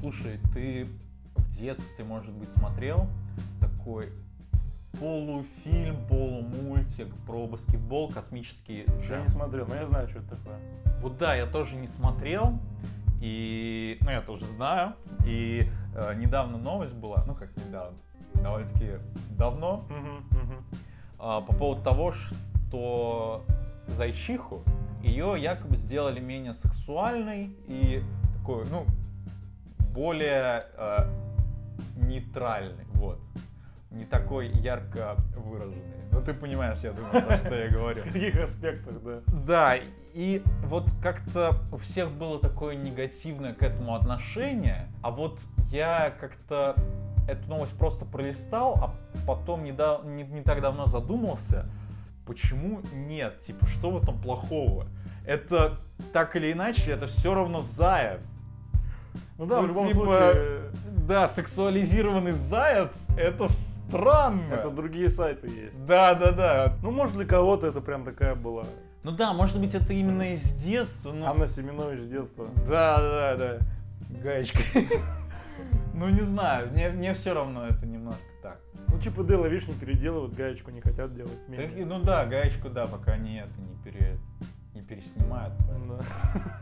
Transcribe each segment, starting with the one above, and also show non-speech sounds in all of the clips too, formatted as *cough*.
Слушай, ты в детстве, может быть, смотрел такой полуфильм, полумультик про баскетбол, космический Я джем? не смотрел, но я знаю, что это такое. Вот да, я тоже не смотрел, и, ну, я тоже знаю, и э, недавно новость была, ну, как недавно, довольно-таки давно, Мгм, мгм. а, по поводу того, что зайчиху ее якобы сделали менее сексуальной и такой, ну, более э, нейтральной, вот. Не такой ярко выраженной. Ну, ты понимаешь, я думаю, про что я говорю. *laughs* В каких аспектах, да? Да, и вот как-то у всех было такое негативное к этому отношение, а вот я как-то эту новость просто пролистал, а потом не, да- не, не так давно задумался, почему нет, типа, что в этом плохого? Это так или иначе, это все равно заяц. Ну да, Ну, в любом типа, случае, Да, сексуализированный заяц, это странно. это другие сайты есть. Да, да, да. Ну, может, для кого-то это прям такая была. Ну да, может быть, это именно из детства. ну, Анна Семенович с детства. Да, да, да. Гаечка. *laughs* Ну не знаю, мне, мне все равно это немножко так. Ну, Чип и Дейла, видишь, не переделывают, гаечку не хотят делать. Так, ну да, гаечку, да, пока не это не пере не переснимают. поэтому- Да.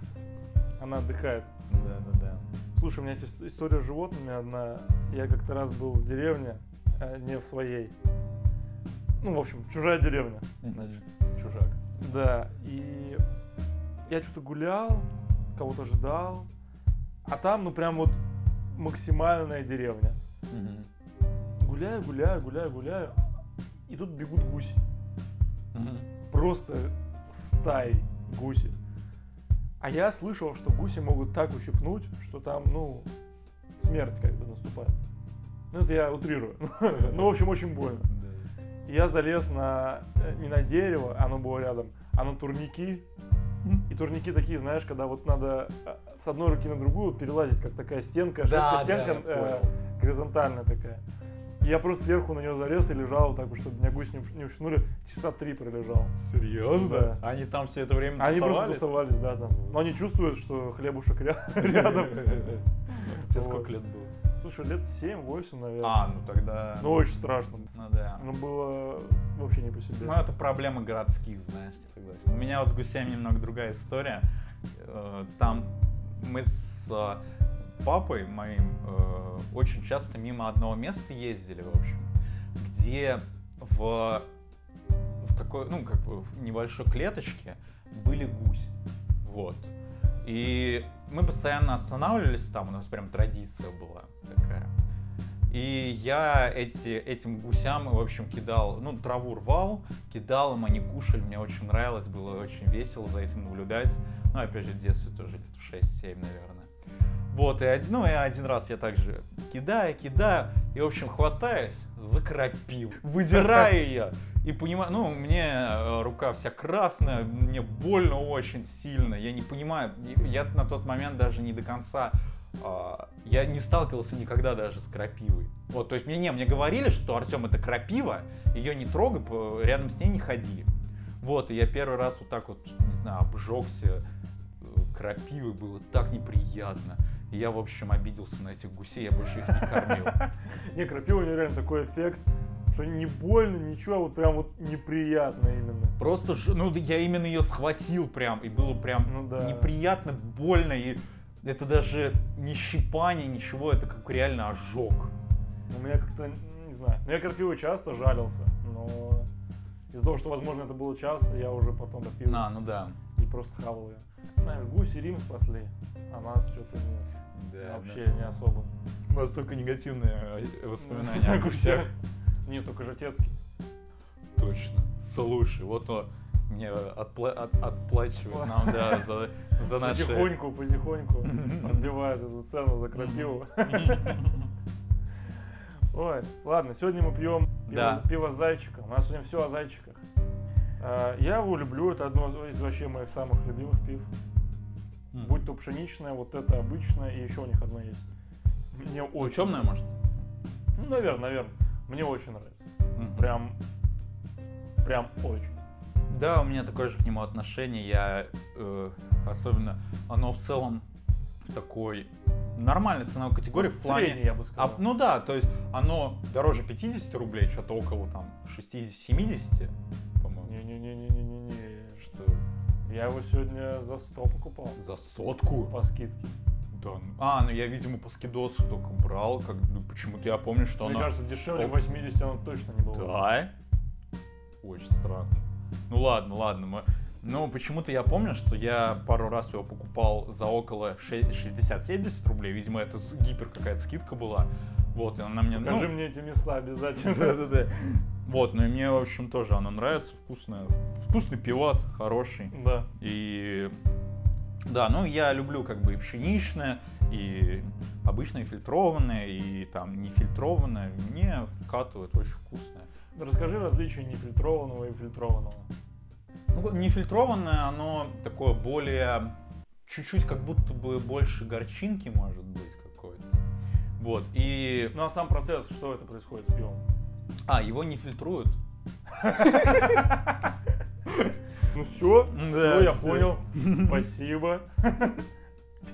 *laughs* Она отдыхает. Да, да, да. Слушай, у меня есть ис- история с животными одна. Я как-то раз был в деревне, а не в своей. Ну, в общем, чужая деревня. Значит, чужак. Да, и я что-то гулял, кого-то ждал, а там, ну, прям вот максимальная деревня. Мгм. Гуляю, гуляю, гуляю, гуляю, и тут бегут гуси. Мгм. Просто стаи гуси. А я слышал, что гуси могут так ущипнуть, что там, ну, смерть как бы наступает. Ну, это я утрирую. *laughs* Ну, в общем, очень больно. Да. Я залез на, э, не на дерево, оно было рядом, а на турники. И турники такие, знаешь, когда вот надо э, с одной руки на другую перелазить, как такая стенка, Да, женская да, стенка я э, горизонтальная такая. Я просто сверху на нее залез и лежал так, чтобы меня гуси не не ушнули. Часа три пролежал. Серьезно? Да. Они там все это время Они просто тусовались? да, там. Но они чувствуют, что хлебушек ря- *laughs* рядом. *laughs* Тебе сколько лет было? Слушай, лет 7-8, наверное. А, ну тогда... Ну, очень страшно. Ну да. Ну, было вообще не по себе. Ну, это проблема городских, знаешь, я согласен. У меня вот с гусями немного другая история. Э, Там мы с э, папой моим э, очень часто мимо одного места ездили, в общем, где в, в такой, ну, как бы в небольшой клеточке были гусь. Вот. И мы постоянно останавливались там, у нас прям традиция была такая. И я эти, этим гусям, в общем, кидал, ну, траву рвал, кидал им, они кушали, мне очень нравилось, было очень весело за этим наблюдать. Ну, опять же, в детстве тоже где-то в 6-7, наверное. Вот, и один, ну, и один раз я также кидаю, кидаю, и, в общем, хватаюсь за крапиву, *laughs* выдираю ее, и понимаю, ну, мне э, рука вся красная, мне больно очень сильно, я не понимаю, я на тот момент даже не до конца а, я не сталкивался никогда даже с крапивой. Вот, то есть мне не, мне говорили, что Артем это крапива, ее не трогай, рядом с ней не ходи. Вот, и я первый раз вот так вот, не знаю, обжегся э, крапивой, было так неприятно. Я, в общем, обиделся на этих гусей, я больше их не кормил. *laughs* Не, крапива у нее реально такой эффект, что не больно, ничего, а вот прям вот неприятно именно. Просто, ж- ну, я именно ее схватил прям, и было прям Ну да. неприятно, больно, и это даже не щипание, ничего, это как реально ожог. У меня как-то, не знаю, ну я крапивой часто жалился, но из-за того, что, возможно, это было часто, я уже потом крапиву А, ну да. И просто хавал ее. Знаешь, гуси Рим спасли, а нас что-то нет. Да, Вообще не особо. У нас только негативные э, воспоминания о *laughs* гусях. Нет, только Жатецкий. Точно. Слушай, вот он мне отпла- от- отплачивает нам, да, *laughs* за, за наши... Потихоньку, потихоньку *laughs* отбивает эту цену за крапиву. Ой, ладно, сегодня мы пьем пиво, Да. пиво с зайчиком. У нас сегодня все о зайчиках. А, Я его люблю, это одно из вообще моих самых любимых пив. М. Будь то пшеничное, вот это обычное, и еще у них одно есть. Мне Ну, очень темное, может? Ну, наверное, наверное. Мне очень нравится. Мгм. Прям, прям очень. Да, у меня такое же к нему отношение. Я э, особенно оно в целом в такой нормальная ценовая категория Ну, в плане... средний, я бы сказал. А, ну да, то есть оно дороже 50 рублей, что-то около там 60-70, по-моему. Не-не-не-не-не-не. Что? Я его сегодня за 100 покупал. За сотку? По скидке. Да. ну- А, ну я, видимо, по скидосу только брал, как ну, почему-то я помню, что Мне оно... кажется, дешевле Оп. 80 оно точно не было. Да? Очень странно. Ну ладно, ладно, мы... Ну, почему-то я помню, что я пару раз его покупал за около ше- 60-70 рублей. Видимо, это гипер какая-то скидка была. Вот, и она мне... Покажи ну, мне эти места обязательно. *laughs* Да-да-да. Вот, ну и мне, в общем, тоже она нравится, вкусная. Вкусный пивас, хороший. Да. И да, ну я люблю как бы и пшеничное, и обычное фильтрованное, и там нефильтрованное. Мне вкатывает очень вкусное. Расскажи различия нефильтрованного и фильтрованного. Ну, нефильтрованное, оно такое более, чуть-чуть как будто бы больше горчинки может быть какой-то. Вот, и... Ну а сам процесс, что это происходит с пивом? А, его не фильтруют. Ну все, все, я понял. Спасибо.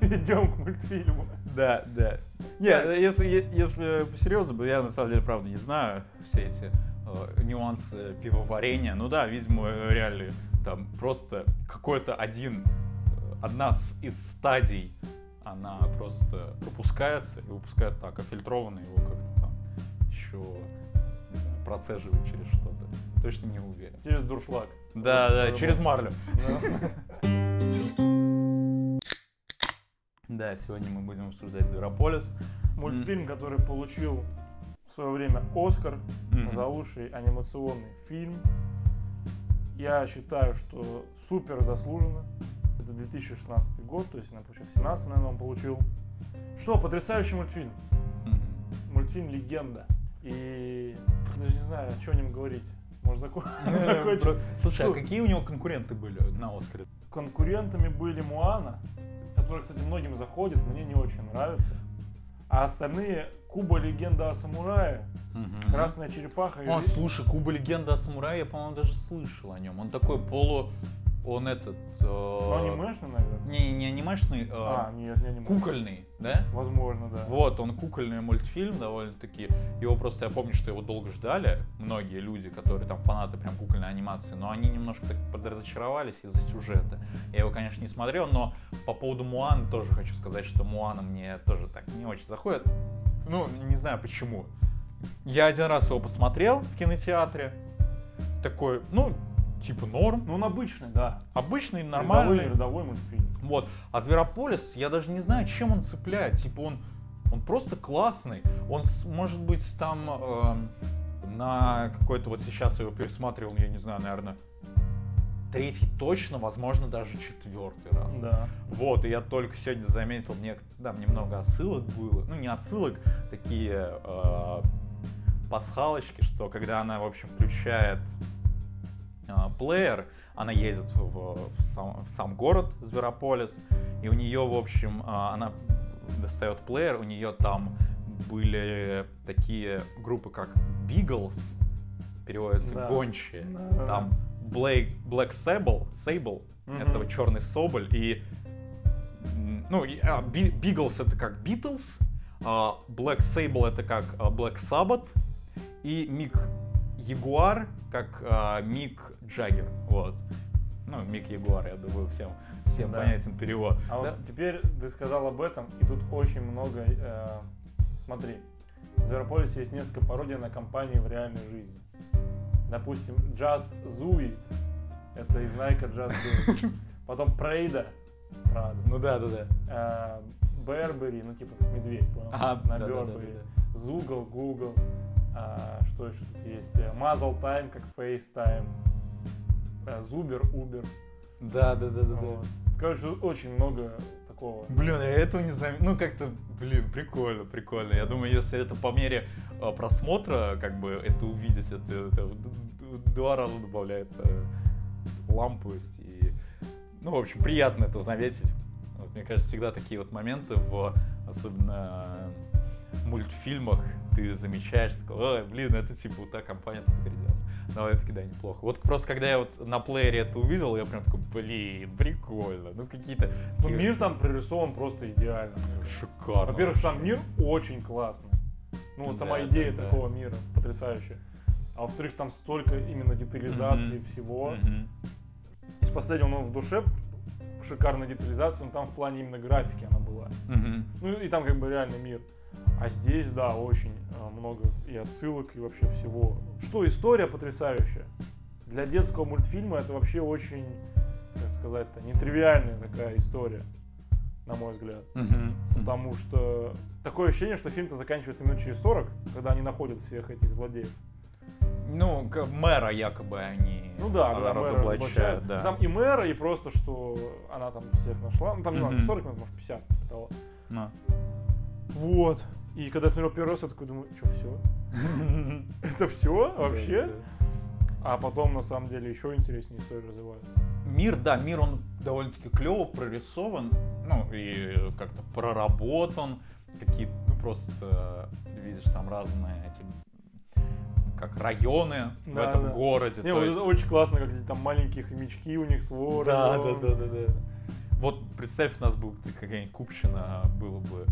Перейдем к мультфильму. Да, да. Нет, если, если серьезно, я на самом деле, правда, не знаю все эти э, нюансы пивоварения. Ну да, видимо, реально там просто какой-то один, одна из стадий, она просто пропускается и выпускает так, а фильтрованный его как-то там еще процеживают через что-то. Точно не уверен. Через дуршлаг. Да, да, Вот, через вот. марлю. Да. Да, сегодня мы будем обсуждать Зверополис. Мультфильм, который получил в свое время Оскар за лучший анимационный фильм. Я считаю, что супер заслуженно. Это 2016 год, то есть, на в 17 наверное, он получил. Что, потрясающий мультфильм. Мультфильм «Легенда». И даже не знаю, что о нем говорить. Может, зако- Ну, *laughs* закончим? Слушай, а какие у него конкуренты были на Оскаре? Конкурентами были Муана, который, кстати, многим заходит, мне не очень нравится. А остальные Куба легенда о самурае, Красная черепаха и О, Ри- слушай, Куба легенда о самурае, я, по-моему, даже слышал о нем. Он такой полу... Он этот... э, Ну, анимешный, наверное. Не, не анимешный, э, А, нет, не анимешный. кукольный, да? Возможно, да. Вот, он кукольный мультфильм довольно-таки. Его просто, я помню, что его долго ждали, многие люди, которые там фанаты прям кукольной анимации, но они немножко так подразочаровались из-за сюжета. Я его, конечно, не смотрел, но по поводу Муан тоже хочу сказать, что Муана мне тоже так не очень заходит. Ну, не знаю почему. Я один раз его посмотрел в кинотеатре. Такой, ну, типа норм. Ну, он обычный, да. Обычный, Рядовой, нормальный. рядовой мультфильм. Вот. А Зверополис, я даже не знаю, чем он цепляет. Типа он, он просто классный. Он, может быть, там эм, на какой-то вот сейчас его пересматривал, я не знаю, наверное, третий точно, возможно, даже четвертый раз. Да. Вот, и я только сегодня заметил, мне там немного отсылок было. Ну, не отсылок, такие э, пасхалочки, что когда она, в общем, включает э, плеер, она едет в, в сам, в сам город Зверополис, и у нее, в общем, э, она достает плеер, у нее там были такие группы, как Beagles, переводится Да. гончие, Да, там Black, Black Sable, Sable, Мгм. это черный соболь, и ну, а, Beagles это как Beatles, а Black Sable это как а, Black Sabbath, и Мик Ягуар как а, Мик Джаггер, вот. Ну, Мик Ягуар, я думаю, всем, всем Да. понятен перевод. А Да. вот теперь ты сказал об этом, и тут очень много... э, смотри, в Зверополисе есть несколько пародий на компании в реальной жизни. Допустим, Just Do It. Это из Nike Just Do It. *laughs* Потом Prada. Prada. Ну да, да, да. Э, Burberry, ну типа как медведь, понял? Ага, на да, да, да, Burberry. да, Zoogle, Google. А, что еще тут есть? Э, Muzzle Time, как FaceTime. Э, Zuber, Uber. Да, да, да, да, да. Вот. Короче, очень много такого. Блин, я этого не заметил. Ну, как-то, блин, прикольно, прикольно. Я думаю, если это по мере э, просмотра, как бы, это увидеть, это, это два раза добавляет э, ламповость. И, ну, в общем, приятно это заметить. Вот, мне кажется, всегда такие вот моменты, в, особенно мультфильмах, ты замечаешь, такой, ой, блин, это типа вот та компания так переделана. Довольно-таки, да, неплохо. Вот просто когда я вот на плеере это увидел, я прям такой, блин, прикольно. Ну какие-то... Ну, мир там прорисован просто идеально. Шикарно. Во-первых, сам мир очень классный. Ну, вот сама Да, идея да, да. такого мира потрясающая. А во-вторых, там столько именно детализации Мгм. всего. Мгм. Из последнего, ну, в душе шикарная детализация, но там в плане именно графики она была. Мгм. Ну, и там как бы реальный мир. А здесь, да, очень а, много и отсылок, и вообще всего. Что, история потрясающая. Для детского мультфильма это вообще очень, как сказать-то, нетривиальная такая история, на мой взгляд. Потому что такое ощущение, что фильм-то заканчивается минут через 40, когда они находят всех этих злодеев. Ну, мэра якобы они Ну да, а, мэра разоблачают, разоблачают. да. Там и мэра, и просто, что она там всех нашла. Ну там не знаю, Мгм. 40 минут, может 50. того. Ну. Вот. И когда я смотрел первый раз, я такой думаю, что, все? *laughs* Это все вообще? А потом, на самом деле, еще интереснее история развивается. Мир, да, мир, он довольно-таки клево прорисован, ну, и как-то проработан, какие-то, ну, просто, видишь, там разные эти, как районы в Да, этом да. городе. Не, вот есть- это очень классно, как эти там маленькие хомячки у них с вором. Да, да, да, да, да. Вот представь, у нас был какая-нибудь Купчина, было бы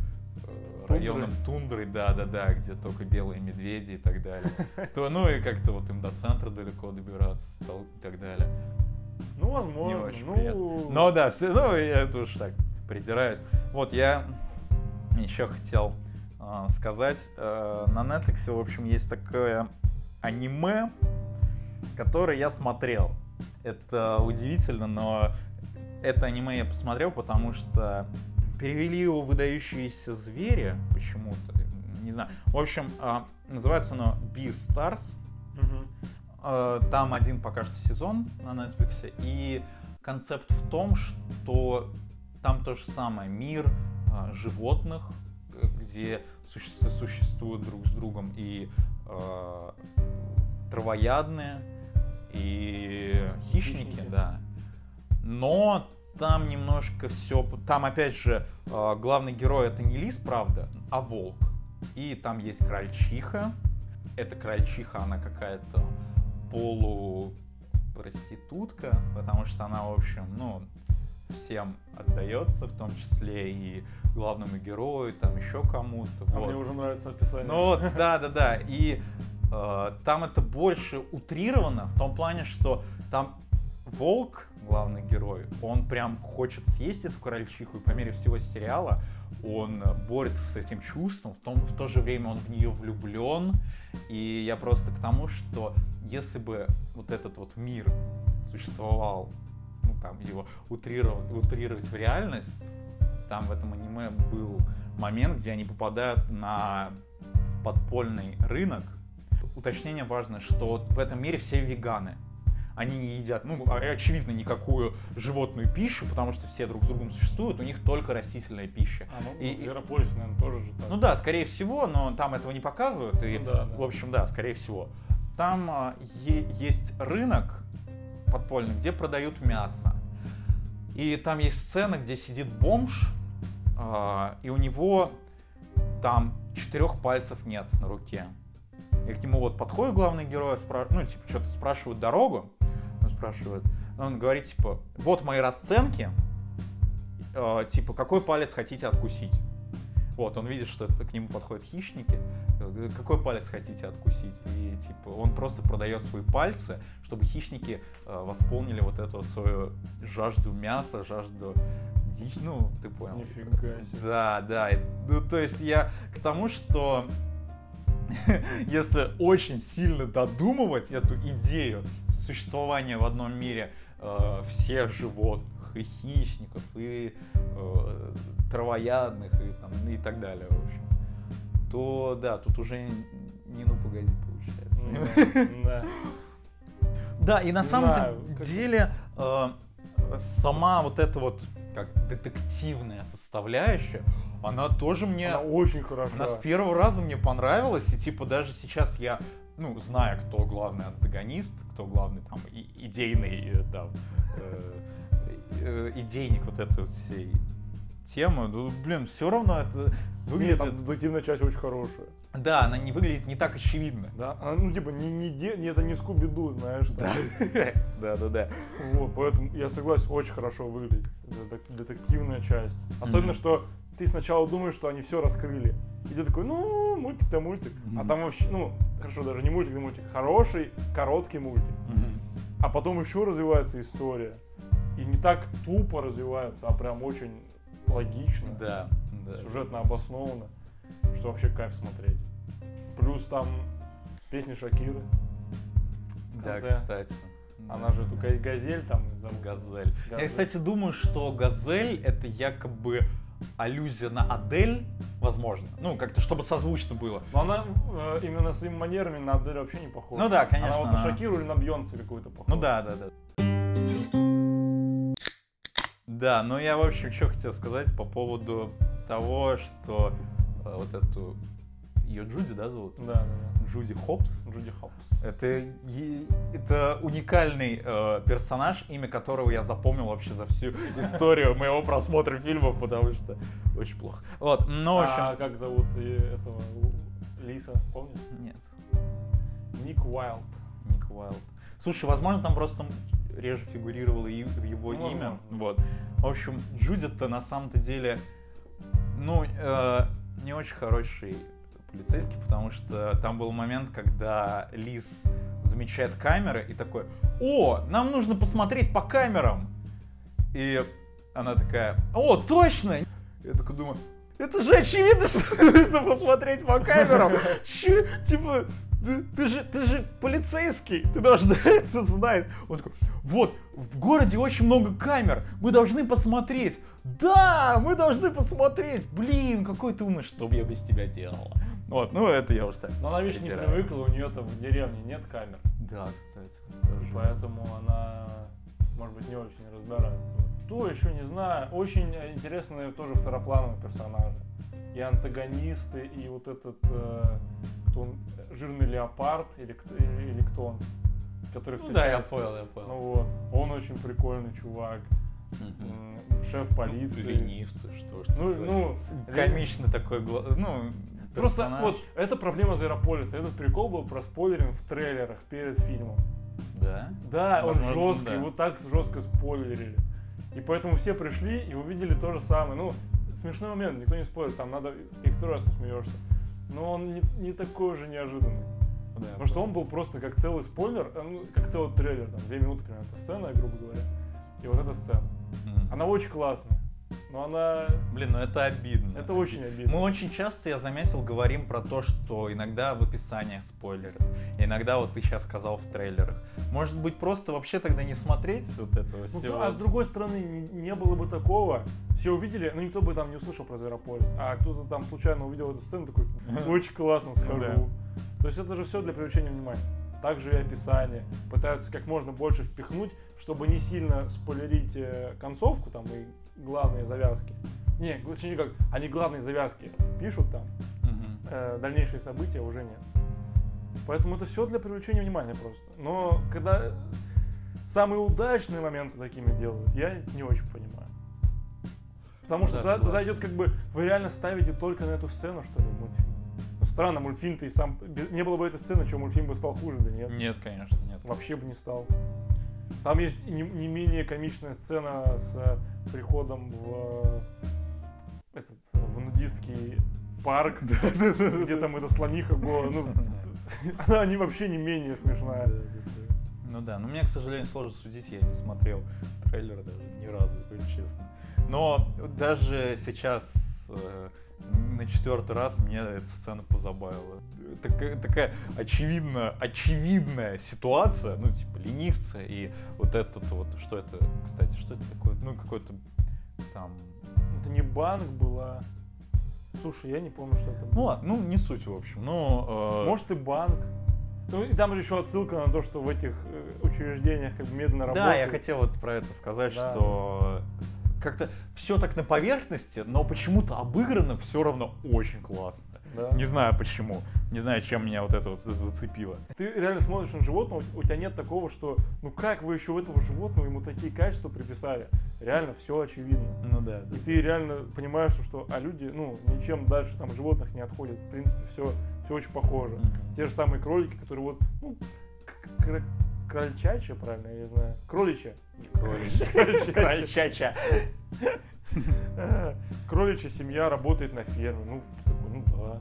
э, Тундры. районом тундры, да, да, да, где только белые медведи и так далее. *laughs* То, ну и как-то вот им до центра далеко добираться и так далее. Ну, Не возможно. очень ну, приятно. Но да, все, ну я это уж так придираюсь. Вот я еще хотел а, сказать, э, на Netflix, в общем, есть такое аниме, которое я смотрел. Это удивительно, но это аниме я посмотрел, потому что перевели его «Выдающиеся звери» почему-то, не знаю. В общем, а, называется оно Beastars. мгм. Э, Там один пока что сезон на Netflix, и концепт в том, что там то же самое мир э, животных, где суще- существуют друг с другом и э, травоядные, и хищники, Хищники. да. Но там немножко все, там опять же э, главный герой это не лис, правда, а волк. И там есть крольчиха. Эта крольчиха, она какая-то полупроститутка, потому что она, в общем, ну, всем отдается, в том числе и главному герою, там еще кому-то. А вот. мне уже нравится описание. Ну вот, да, да, да. И э, там это больше утрировано в том плане, что там волк, главный герой, он прям хочет съесть эту крольчиху, и по мере всего сериала он борется с этим чувством, в, том, в то же время он в нее влюблен. И я просто к тому, что если бы вот этот вот мир существовал, ну там его утрировать, утрировать в реальность, там в этом аниме был момент, где они попадают на подпольный рынок. Уточнение важно, что в этом мире все веганы. Они не едят, ну, а- очевидно, никакую животную пищу, потому что все друг с другом существуют, у них только растительная пища. А, ну, И- в Зверополисе, наверное, тоже же так. Ну да, скорее всего, но там этого не показывают. И, Ну да, да. в общем, да, скорее всего. Там а, е- есть рынок подпольный, где продают мясо. И там есть сцена, где сидит бомж, а, и у него там четырех пальцев нет на руке. И к нему вот подходит главный герой, спра- ну, типа, что-то спрашивают дорогу, он спрашивает, он говорит, типа, вот мои расценки, э, типа, какой палец хотите откусить? Вот, он видит, что это к нему подходят хищники. Какой палец хотите откусить? И типа он просто продает свои пальцы, чтобы хищники э, восполнили вот эту свою жажду мяса, жажду дичь. Ну, ты понял. Нифига себе. Да, да. Ну, то есть я к тому, что *laughs* если очень сильно додумывать эту идею существования в одном мире э, всех животных, и хищников, и э, травоядных, и, там, и так далее, в общем, то да, тут уже не ну погоди получается. Ну, *laughs* Да. Да, и на самом деле э, сама вот эта вот как детективная составляющая, она тоже мне, Она очень хороша. она с первого раза мне понравилась, и типа даже сейчас я, ну, зная, кто главный антагонист, кто главный там и- идейный, э, там, э, э, идейник вот этой вот всей тему. Ну, блин, все равно это Нет, выглядит... там детективная часть очень хорошая. Да, она не выглядит не так очевидно. Да, она, ну типа не, не, де- не это не Скуби-Ду, знаешь. там. Да, *laughs* да, да. Вот, поэтому я согласен, очень хорошо выглядит детек- детективная часть. Особенно, Мгм. что ты сначала думаешь, что они все раскрыли. И ты такой, ну, мультик-то мультик. А Мгм. там вообще, ну, хорошо, даже не мультик, а мультик. Хороший, короткий мультик. А потом еще развивается история. И не так тупо развивается, а прям очень логично. Да, да. Сюжетно обоснованно. Что вообще кайф смотреть. Плюс там песни Шакиры. Да, кстати. Она Да. же эту га- газель там зовут. Газель. Я, Газель. кстати, думаю, что Газель это якобы аллюзия на Адель, возможно. Ну, как-то, чтобы созвучно было. Но она э, именно своими манерами на Адель вообще не похожа. Ну да, конечно, Она вот на Шакиру или на Бьонсе какую-то похожа. Ну да, да, да. Да, но я, в общем, что хотел сказать по поводу того, что э, вот эту ее Джуди, да, зовут? Да, да, да. Джуди Хопс. Джуди Хопс. Это, это уникальный э, персонаж, имя которого я запомнил вообще за всю историю моего просмотра фильмов, потому что очень плохо. Вот, ну, в общем... А как зовут этого Лиса, помнишь? Нет, Ник Уайлд. Ник Уайлд. Слушай, возможно, там просто реже фигурировало его Ну, имя. возможно. Вот. В общем, Джудит-то на самом-то деле, ну, э, не очень хороший полицейский, потому что там был момент, когда Лис замечает камеры и такой, о, нам нужно посмотреть по камерам. И она такая, о, точно! Я такой думаю, это же очевидно, *laughs* что нужно посмотреть по камерам. Че, типа, ты, ты же, ты же полицейский, ты должна *laughs* это знать. Он такой, вот, в городе очень много камер, мы должны посмотреть. Да, мы должны посмотреть. Блин, какой ты умный, что бы я без тебя делала. Вот, ну это я уже так. Но она, видишь, не привыкла, у нее там в деревне нет камер. Да, кстати. Поэтому она, может быть, не очень разбирается. То еще не знаю. Очень интересные тоже второплановые персонажи. И антагонисты, и вот этот, э, кто он, жирный леопард, или, кто- или, или кто он, который Ну да, я понял, я Ну понял. вот, он очень прикольный чувак. М, Шеф полиции. Ленивцы, что ж Ну, ну, комичный такой, ну, Просто персонаж. вот, это проблема Зверополиса. Этот прикол был проспойлерен в трейлерах перед фильмом. Да? Да, он Возможно, жесткий, да. вот так жестко спойлерили. И поэтому все пришли и увидели то же самое. Ну, смешной момент, никто не спорит, там надо и второй раз посмеешься. Но он не, не такой уже неожиданный. Да, Потому что он был просто как целый спойлер, э, ну, как целый трейлер, там, две минуты примерно, эта сцена, грубо говоря. И вот эта сцена. Мгм. Она очень классная, но она... Блин, ну это обидно. Это очень обидно. Мы очень часто, я заметил, говорим про то, что иногда в описаниях спойлеры, иногда вот ты сейчас сказал в трейлерах. Может быть, просто вообще тогда не смотреть вот этого Ну, всего? а с другой стороны, не, не было бы такого. Все увидели, ну никто бы там не услышал про Зверополис, а кто-то там случайно увидел эту сцену, такой, очень классно схожу. да. То есть это же все для привлечения внимания. Также и описание. Пытаются как можно больше впихнуть, чтобы не сильно спойлерить э, концовку там и главные завязки. Не, точнее как, они главные завязки пишут там, Мгм. э, дальнейшие события уже нет. Поэтому это все для привлечения внимания просто. Но когда самые удачные моменты такими делают, я не очень понимаю. Потому что Да, тогда, тогда идет как бы, вы реально ставите только на эту сцену, что ли, в мультфильм. Ну странно, мультфильм-то и сам, не было бы этой ссцены, что мультфильм бы стал хуже, да нет? Нет, конечно, нет. Вообще бы не стал. Там есть не, не менее комичная сцена с э, приходом в э, этот в нудистский парк, где там эта слониха голая. Ну, *laughs* она не вообще не менее смешная. Ну да, но мне, к сожалению, сложно судить, я не смотрел трейлер даже ни разу, честно. Но даже сейчас, э, на четвертый раз, мне эта сцена позабавила. Такая, такая очевидно, очевидная ситуация, ну, типа, ленивцы и вот этот вот, что это, кстати, что это такое? Ну, какой-то там... Это не банк была. Слушай, я не помню, что это Ну было. ладно, ну, не суть, в общем. Ну, э, Может и банк. Ну и там же еще отсылка на то, что в этих э, учреждениях как медленно Да, работают. я хотел вот про это сказать, Да. что как-то все так на поверхности, но почему-то обыграно все равно очень классно. Да. Не знаю почему. Не знаю, чем меня вот это вот зацепило. Ты реально смотришь на животного, у тебя нет такого, что ну как вы еще у этого животного ему такие качества приписали? Реально все очевидно. Ну да, да. И ты реально понимаешь, что а люди, ну, ничем дальше там животных не отходят. В принципе, все, все очень похоже. Мгм. Те же самые кролики, которые вот, ну, крольчачья, правильно, я не знаю. Кроличья. А, Кроличья семья работает на ферме. Ну, такой, ну да.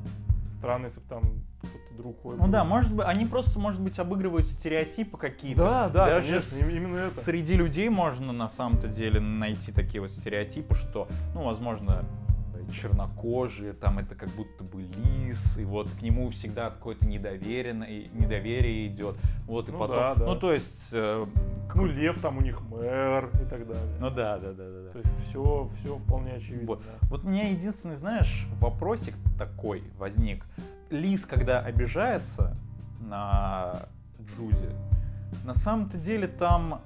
Странно, если бы там кто-то другой. Ну был. да, может быть, они просто, может быть, обыгрывают стереотипы какие-то. Да, да, Даже конечно, именно это. Среди людей можно на самом-то деле найти такие вот стереотипы, что, ну, возможно, чернокожие, там это как будто бы лис, и вот к нему всегда какое-то недоверие, недоверие идет. Вот и Ну потом. да, да. Ну, то есть. э, Ну, лев там у них мэр и так далее. ну да, да, да, да, да. То есть все, все вполне очевидно. Вот. да. Вот у меня единственный, знаешь, вопросик такой возник. Лис, когда обижается на Джузи, на самом-то деле там...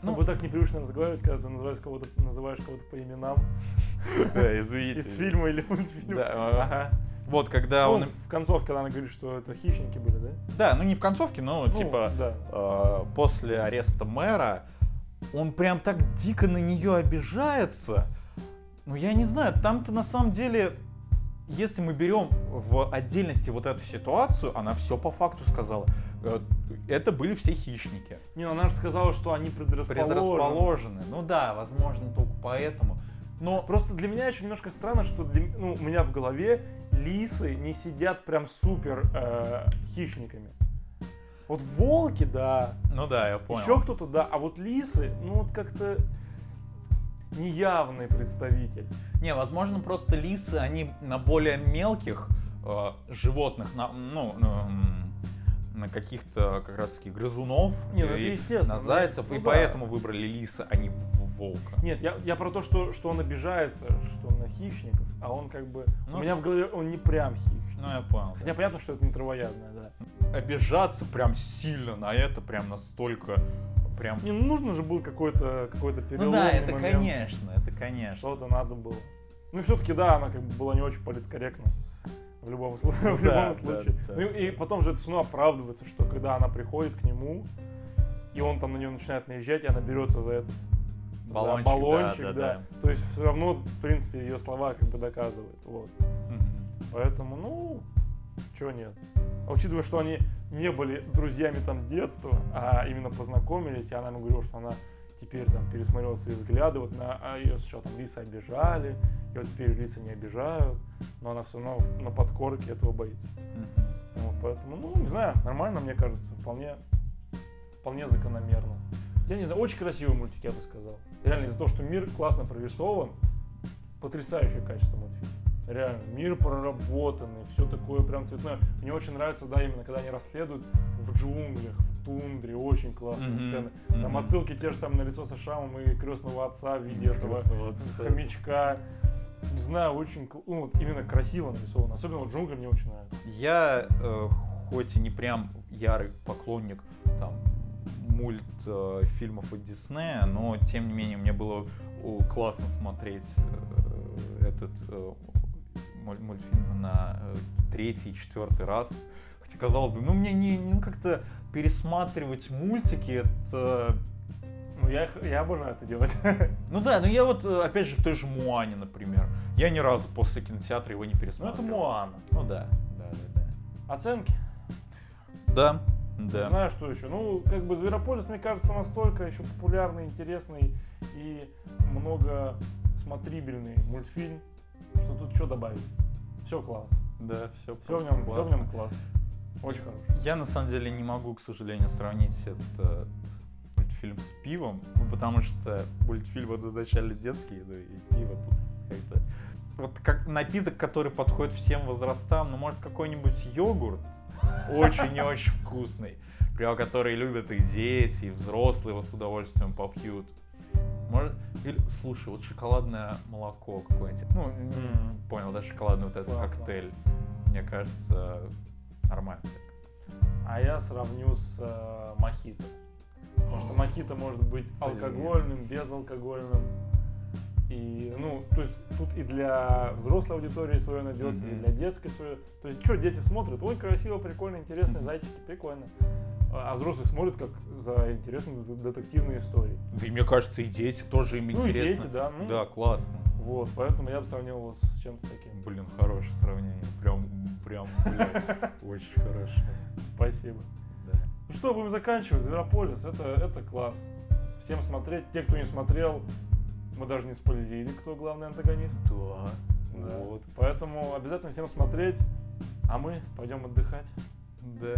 С тобой так непривычно разговаривать, когда ты называешь кого-то, называешь кого-то по именам Да, *laughs* извините. из фильма или мультфильма. Да, Ага. Вот, когда Ну, он... в концовке, когда она говорит, что это хищники были, да? Да, ну не в концовке, но Ну, типа да. э, после ареста мэра он прям так дико на нее обижается. Ну я не знаю, там-то на самом деле, если мы берем в отдельности вот эту ситуацию, она все по факту сказала. Э, Это были все хищники. Не, ну она же сказала, что они предрасположены. Предрасположены. Ну да, возможно, только поэтому. Но Просто для меня еще немножко странно, что для- ну, у меня в голове лисы не сидят прям супер э, хищниками. Вот волки, да, Ну да, я понял. еще кто-то, да, а вот лисы, ну вот как-то неявный представитель. Не, возможно, просто лисы, они на более мелких э, животных, на, ну, м, на каких-то как раз таки грызунов, Не, ну и это естественно, на ну, зайцев, ну и да. поэтому выбрали лиса, а не волка. Нет, я, я про то, что, что он обижается, что он на хищников, а он как бы... Ну, у меня в голове он не прям хищник. Ну, я понял. Хотя понятно, что это не травоядное, да. Обижаться прям сильно на это, прям настолько, прям... Не, ну нужно же был какой-то какой Ну переломный да, это момент. конечно, это конечно. Что-то надо было. Ну и все-таки, да, она как бы была не очень политкорректна. В любом, слу- *laughs* в Да, любом да, случае. да. Ну и, потом же это все равно оправдывается, что когда она приходит к нему, и он там на нее начинает наезжать, и она берется за этот за Баллончик, баллончик, да, да, да, да. То есть все равно, в принципе, ее слова как бы доказывают. Вот. Мгм. Поэтому, ну, чего нет. А учитывая, что они не были друзьями там детства, а именно познакомились, и она ему говорила, что она теперь там пересмотрела свои взгляды, вот на а ее сначала там лица обижали, и вот теперь лица не обижают, но она все равно на подкорке этого боится. Мгм. Вот, поэтому, ну, не знаю, нормально, мне кажется, вполне, вполне закономерно. Я не знаю, очень красивый мультик, я бы сказал. Реально, из-за того, что мир классно прорисован, потрясающее качество мультфильма. Реально, мир проработанный, все такое прям цветное. Мне очень нравится, да, именно когда они расследуют в джунглях, в тундре, очень классные Мгм, сцены. Там отсылки те же самые на лицо со шрамом и крестного отца в виде этого отца. хомячка. Не знаю, очень, ну, вот именно красиво нарисовано. Особенно вот джунгли мне очень нравятся. Я, э, хоть и не прям ярый поклонник там мульт э, от Диснея, но тем не менее мне было классно смотреть э, этот э, муль- мультфильм на третий, четвертый раз. Хотя казалось бы, ну мне не ну, как-то пересматривать мультики это Ну, я, я обожаю это делать. *laughs* ну да, ну я вот, опять же, в той же Муане, например. Я ни разу после кинотеатра его не Ну, пересмотрел. это Муана. Ну да, да, да, Оценки? да. Да, Не знаю, что еще. Ну, как бы Зверополис, мне кажется, настолько еще популярный, интересный и много смотрибельный мультфильм, что тут что добавить. Все классно. Да, все, Все в нем, все в нем классно. Очень хороший. Я на самом деле не могу, к сожалению, сравнить этот мультфильм с пивом, ну, потому что мультфильм вот изначально детский, ну и пиво тут как-то... Вот как напиток, который подходит всем возрастам, ну, может, какой-нибудь йогурт, очень и очень вкусный, прям который любят и дети, и взрослые его с удовольствием попьют. Может, или, слушай, вот шоколадное молоко какое-нибудь. Ну, Мгм. понял, да, шоколадный вот этот Понял, коктейль. Мне кажется, нормально. А я сравню с э, мохито. Потому что мохито может быть алкогольным, безалкогольным. И, ну, то есть тут и для взрослой аудитории свое найдется, и Мгм. для детской свое. То есть, что дети смотрят? Ой, красиво, прикольно, интересно, Мгм. зайчики, прикольно. А а взрослые смотрят как за интересные дет- детективные истории. Да и мне кажется, и дети тоже им Ну, и интересно. дети, да. Ну, Да, классно. Вот, поэтому я бы сравнил его с чем-то таким. Блин, хорошее сравнение. Прям, прям, блядь, *laughs* очень хорошо. Спасибо. Да. Ну что, будем заканчивать. Зверополис, это, это класс. Всем смотреть. Те, кто не смотрел, мы даже не спойлерили, кто главный антагонист. Да. Да. Вот. Поэтому обязательно всем смотреть. А мы пойдем отдыхать. Да.